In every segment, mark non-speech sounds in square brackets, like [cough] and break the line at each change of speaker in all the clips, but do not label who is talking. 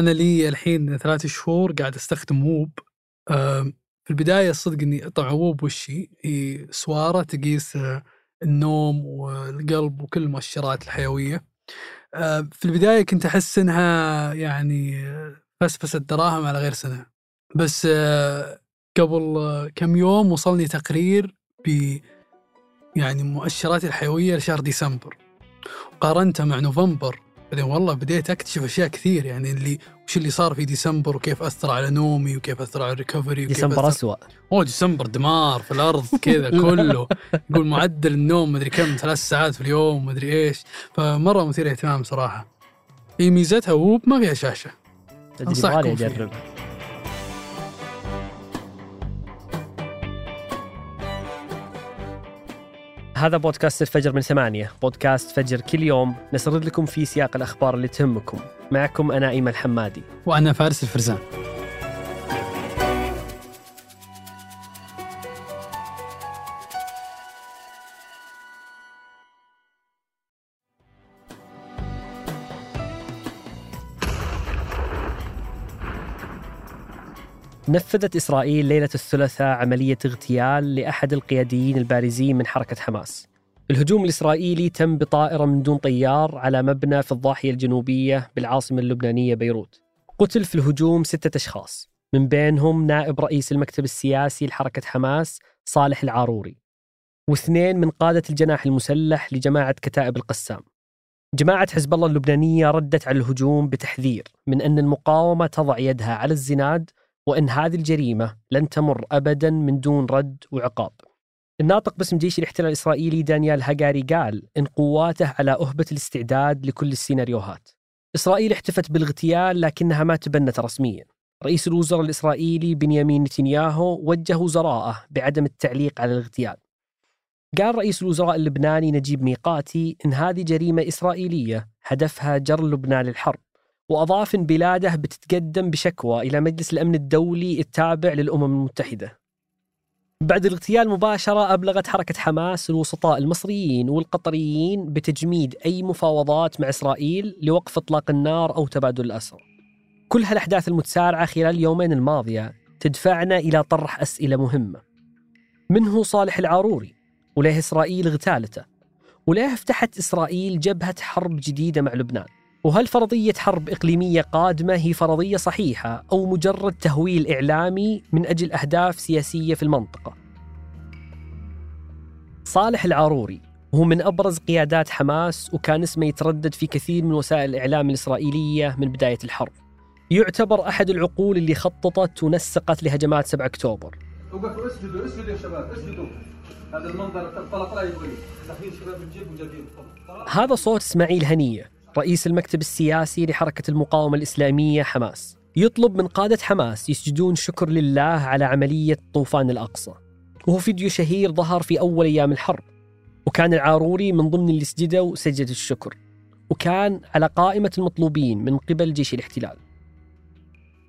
أنا لي الحين ثلاث شهور قاعد أستخدم ووب. في البداية الصدق إني طبعا ووب وش هي؟ سوارة تقيس آه، النوم والقلب وكل المؤشرات الحيوية. آه، في البداية كنت أحس إنها يعني فسفسة دراهم على غير سنة. بس آه، قبل كم يوم وصلني تقرير ب يعني مؤشراتي الحيوية لشهر ديسمبر. قارنتها مع نوفمبر بعدين والله بديت أكتشف أشياء كثير يعني اللي وش اللي صار في ديسمبر وكيف أثر على نومي وكيف أثر على ال recovery وكيف
ديسمبر
أثر...
أسوأ.
اوه ديسمبر دمار في الأرض [laughs] كذا كله. يقول معدل النوم مدري كم ثلاث ساعات في اليوم مدري إيش. فمرة مثير اهتمام صراحة. هي ميزتها ووب ما فيها شاشة.
تدري. اجرب هذا بودكاست الفجر من ثمانية. بودكاست فجر كل يوم نسرد لكم في سياق الأخبار اللي تهمكم. معكم أنا إيمن الحمادي
وأنا فارس الفرزان.
نفذت إسرائيل ليلة الثلاثاء عملية اغتيال لأحد القياديين البارزين من حركة حماس. الهجوم الإسرائيلي تم بطائرة من دون طيار على مبنى في الضاحية الجنوبية بالعاصمة اللبنانية بيروت. قتل في الهجوم ستة أشخاص من بينهم نائب رئيس المكتب السياسي لحركة حماس صالح العاروري واثنين من قادة الجناح المسلح لجماعة كتائب القسام. جماعة حزب الله اللبنانية ردت على الهجوم بتحذير من أن المقاومة تضع يدها على الزناد وأن هذه الجريمة لن تمر أبدا من دون رد وعقاب. الناطق باسم جيش الاحتلال الإسرائيلي دانيال هاجاري قال إن قواته على أهبة الاستعداد لكل السيناريوهات. إسرائيل احتفت بالاغتيال لكنها ما تبنت رسميا. رئيس الوزراء الإسرائيلي بنيامين نتنياهو وجه وزراءه بعدم التعليق على الاغتيال. قال رئيس الوزراء اللبناني نجيب ميقاتي إن هذه جريمة إسرائيلية هدفها جر لبنان للحرب وأضاف إن بلاده بتتقدم بشكوى إلى مجلس الأمن الدولي التابع للأمم المتحدة بعد الاغتيال مباشرة أبلغت حركة حماس الوسطاء المصريين والقطريين بتجميد أي مفاوضات مع إسرائيل لوقف إطلاق النار أو تبادل الأسرى كل هالأحداث المتسارعة خلال اليومين الماضية تدفعنا إلى طرح أسئلة مهمة من هو صالح العاروري؟ وليه إسرائيل اغتالته؟ وليه فتحت إسرائيل جبهة حرب جديدة مع لبنان؟ وهل فرضية حرب إقليمية قادمة هي فرضية صحيحة أو مجرد تهويل إعلامي من أجل أهداف سياسية في المنطقة؟ صالح العاروري هو من أبرز قيادات حماس وكان اسمه يتردد في كثير من وسائل الإعلام الإسرائيلية من بداية الحرب. يعتبر أحد العقول اللي خططت ونسقت لهجمات 7 أكتوبر.
وقفوا اسجدوا اسجدوا يا شباب اسجدوا. هذا المنظر طلع طلع يقول داخلين شباب الجيب وجايبين
هذا صوت إسماعيل هنية رئيس المكتب السياسي لحركة المقاومة الإسلامية حماس. يطلب من قادة حماس يسجدون شكر لله على عملية طوفان الأقصى. وهو فيديو شهير ظهر في أول أيام الحرب. وكان العاروري من ضمن اللي سجدوا سجدة الشكر. وكان على قائمة المطلوبين من قبل جيش الاحتلال.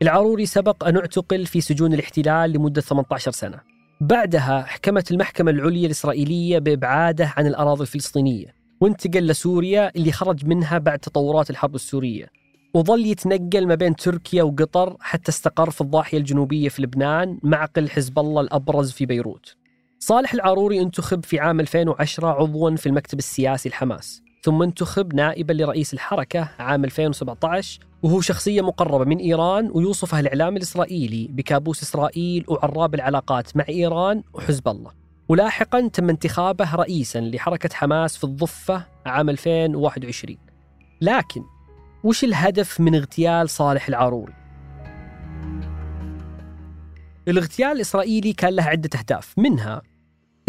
العاروري سبق أن اعتقل في سجون الاحتلال لمدة 18 سنة. بعدها حكمت المحكمة العليا الإسرائيلية بإبعاده عن الأراضي الفلسطينية. وانتقل لسوريا اللي خرج منها بعد تطورات الحرب السورية. وظل يتنقل ما بين تركيا وقطر حتى استقر في الضاحية الجنوبية في لبنان معقل حزب الله الأبرز في بيروت. صالح العاروري انتخب في عام 2010 عضوا في المكتب السياسي الحماس ثم انتخب نائبا لرئيس الحركة عام 2017 وهو شخصية مقربة من إيران ويوصفها الإعلام الإسرائيلي بكابوس إسرائيل وعراب العلاقات مع إيران وحزب الله. ولاحقا تم انتخابه رئيسا لحركة حماس في الضفة عام 2021 لكن وش الهدف من اغتيال صالح العاروري؟ الاغتيال الإسرائيلي كان له عدة أهداف منها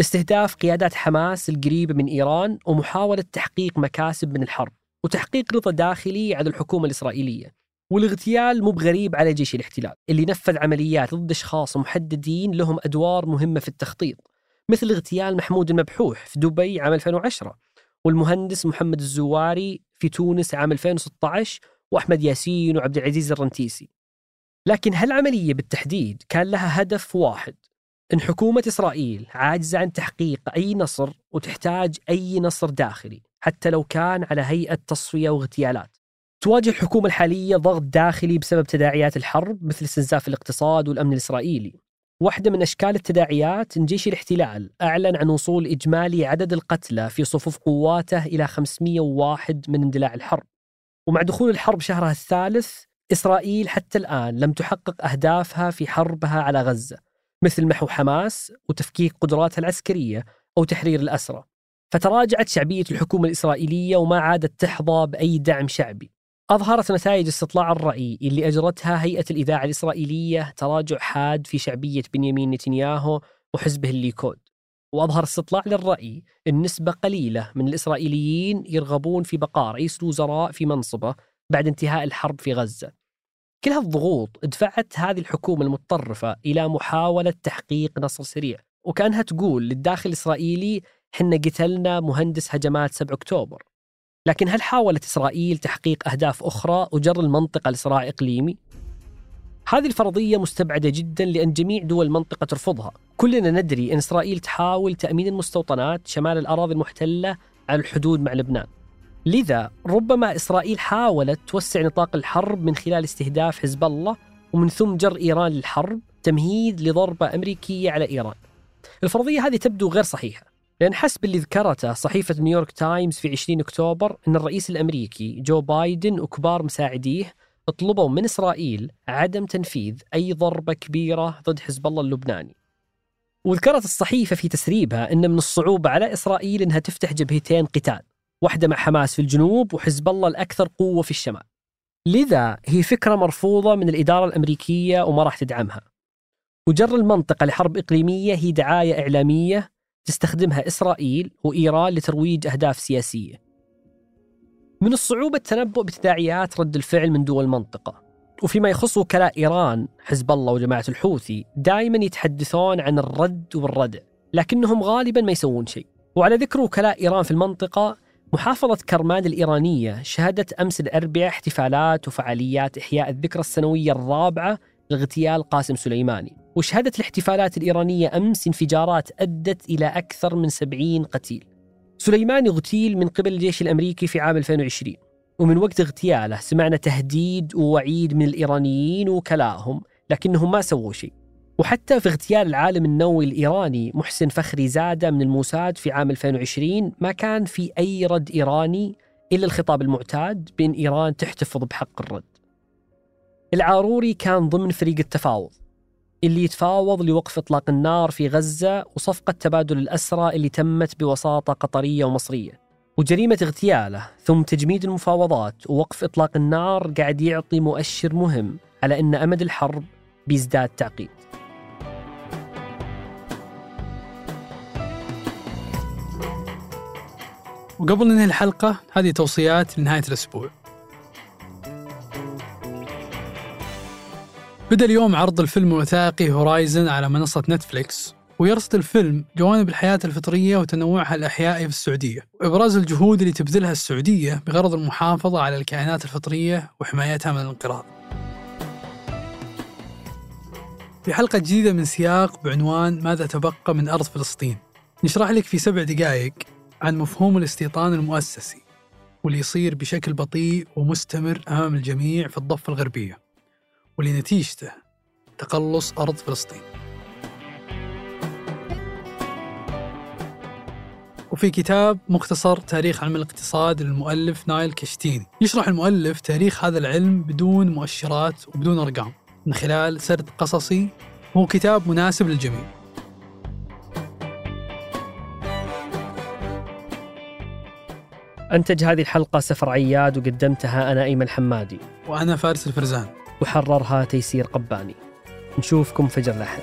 استهداف قيادات حماس القريبة من إيران ومحاولة تحقيق مكاسب من الحرب وتحقيق رضا داخلي على الحكومة الإسرائيلية. والاغتيال مو بغريب على جيش الاحتلال اللي نفذ عمليات ضد أشخاص محددين لهم أدوار مهمة في التخطيط. مثل اغتيال محمود المبحوح في دبي عام 2010 والمهندس محمد الزواري في تونس عام 2016 وأحمد ياسين وعبد العزيز الرنتيسي. لكن هالعملية بالتحديد كان لها هدف واحد إن حكومة إسرائيل عاجزة عن تحقيق أي نصر وتحتاج أي نصر داخلي حتى لو كان على هيئة تصفية واغتيالات. تواجه الحكومة الحالية ضغط داخلي بسبب تداعيات الحرب مثل استنزاف الاقتصاد والأمن الإسرائيلي. واحدة من أشكال التداعيات أن جيش الاحتلال أعلن عن وصول إجمالي عدد القتلى في صفوف قواته إلى 501 من اندلاع الحرب. ومع دخول الحرب شهرها الثالث إسرائيل حتى الآن لم تحقق أهدافها في حربها على غزة مثل محو حماس وتفكيك قدراتها العسكرية أو تحرير الأسرى. فتراجعت شعبية الحكومة الإسرائيلية وما عادت تحظى بأي دعم شعبي. أظهرت نتائج استطلاع الرأي اللي أجرتها هيئة الإذاعة الإسرائيلية تراجع حاد في شعبية بنيامين نتنياهو وحزبه الليكود وأظهر استطلاع للرأي أن نسبة قليلة من الإسرائيليين يرغبون في بقاء رئيس الوزراء في منصبه بعد انتهاء الحرب في غزة. كل هالضغوط دفعت هذه الحكومة المتطرفة إلى محاولة تحقيق نصر سريع. وكأنها تقول للداخل الإسرائيلي حنا قتلنا مهندس هجمات 7 أكتوبر. لكن هل حاولت إسرائيل تحقيق أهداف أخرى وجر المنطقة لصراع إقليمي؟ هذه الفرضية مستبعدة جدا لأن جميع دول المنطقة ترفضها. كلنا ندري أن إسرائيل تحاول تأمين المستوطنات شمال الأراضي المحتلة على الحدود مع لبنان. لذا ربما إسرائيل حاولت توسع نطاق الحرب من خلال استهداف حزب الله ومن ثم جر إيران للحرب تمهيد لضربة أمريكية على إيران. الفرضية هذه تبدو غير صحيحة. لأن حسب اللي ذكرته صحيفة نيويورك تايمز في 20 أكتوبر أن الرئيس الأمريكي جو بايدن وكبار مساعديه طلبوا من إسرائيل عدم تنفيذ أي ضربة كبيرة ضد حزب الله اللبناني. وذكرت الصحيفة في تسريبها أن من الصعوبة على إسرائيل أنها تفتح جبهتين قتال واحدة مع حماس في الجنوب وحزب الله الأكثر قوة في الشمال. لذا هي فكرة مرفوضة من الإدارة الأمريكية وما راح تدعمها. وجر المنطقة لحرب إقليمية هي دعاية إعلامية تستخدمها إسرائيل وإيران لترويج أهداف سياسية. من الصعوبة التنبؤ بتداعيات رد الفعل من دول المنطقة وفيما يخص وكلاء إيران حزب الله وجماعة الحوثي دائما يتحدثون عن الرد والردع لكنهم غالبا ما يسوون شيء. وعلى ذكر وكلاء إيران في المنطقة محافظة كرمان الإيرانية شهدت أمس الأربعاء احتفالات وفعاليات إحياء الذكرى السنوية الرابعة لاغتيال قاسم سليماني. وشهدت الاحتفالات الإيرانية أمس انفجارات أدت إلى أكثر من 70 قتيل. سليماني اغتيل من قبل الجيش الأمريكي في عام 2020 ومن وقت اغتياله سمعنا تهديد ووعيد من الإيرانيين وكلائهم لكنهم ما سووا شيء. وحتى في اغتيال العالم النووي الإيراني محسن فخري زادة من الموساد في عام 2020 ما كان في أي رد إيراني إلا الخطاب المعتاد بأن إيران تحتفظ بحق الرد. العاروري كان ضمن فريق التفاوض. اللي يتفاوض لوقف إطلاق النار في غزة وصفقة تبادل الأسرى اللي تمت بوساطة قطرية ومصرية. وجريمة اغتياله ثم تجميد المفاوضات ووقف إطلاق النار قاعد يعطي مؤشر مهم على أن أمد الحرب بيزداد تعقيد.
وقبل ننهي الحلقة هذه توصيات لنهاية الأسبوع. بدأ اليوم عرض الفيلم الوثائقي هورايزن على منصة نتفليكس ويرصد الفيلم جوانب الحياة الفطرية وتنوعها الأحيائي في السعودية. وإبراز الجهود اللي تبذلها السعودية بغرض المحافظة على الكائنات الفطرية وحمايتها من الانقراض. في حلقة جديدة من سياق بعنوان ماذا تبقى من أرض فلسطين؟ نشرح لك في سبع دقائق عن مفهوم الاستيطان المؤسسي واللي يصير بشكل بطيء ومستمر أمام الجميع في الضفة الغربية. واللي نتيجته تقلص أرض فلسطين. وفي كتاب مختصر تاريخ علم الاقتصاد للمؤلف نايل كشتيني. يشرح المؤلف تاريخ هذا العلم بدون مؤشرات وبدون أرقام من خلال سرد قصصي. هو كتاب مناسب للجميع.
أنتج هذه الحلقة سفر عياد وقدمتها أنا أيمن حمادي.
وأنا فارس الفرزان.
وحررها تيسير قباني. نشوفكم فجر الأحد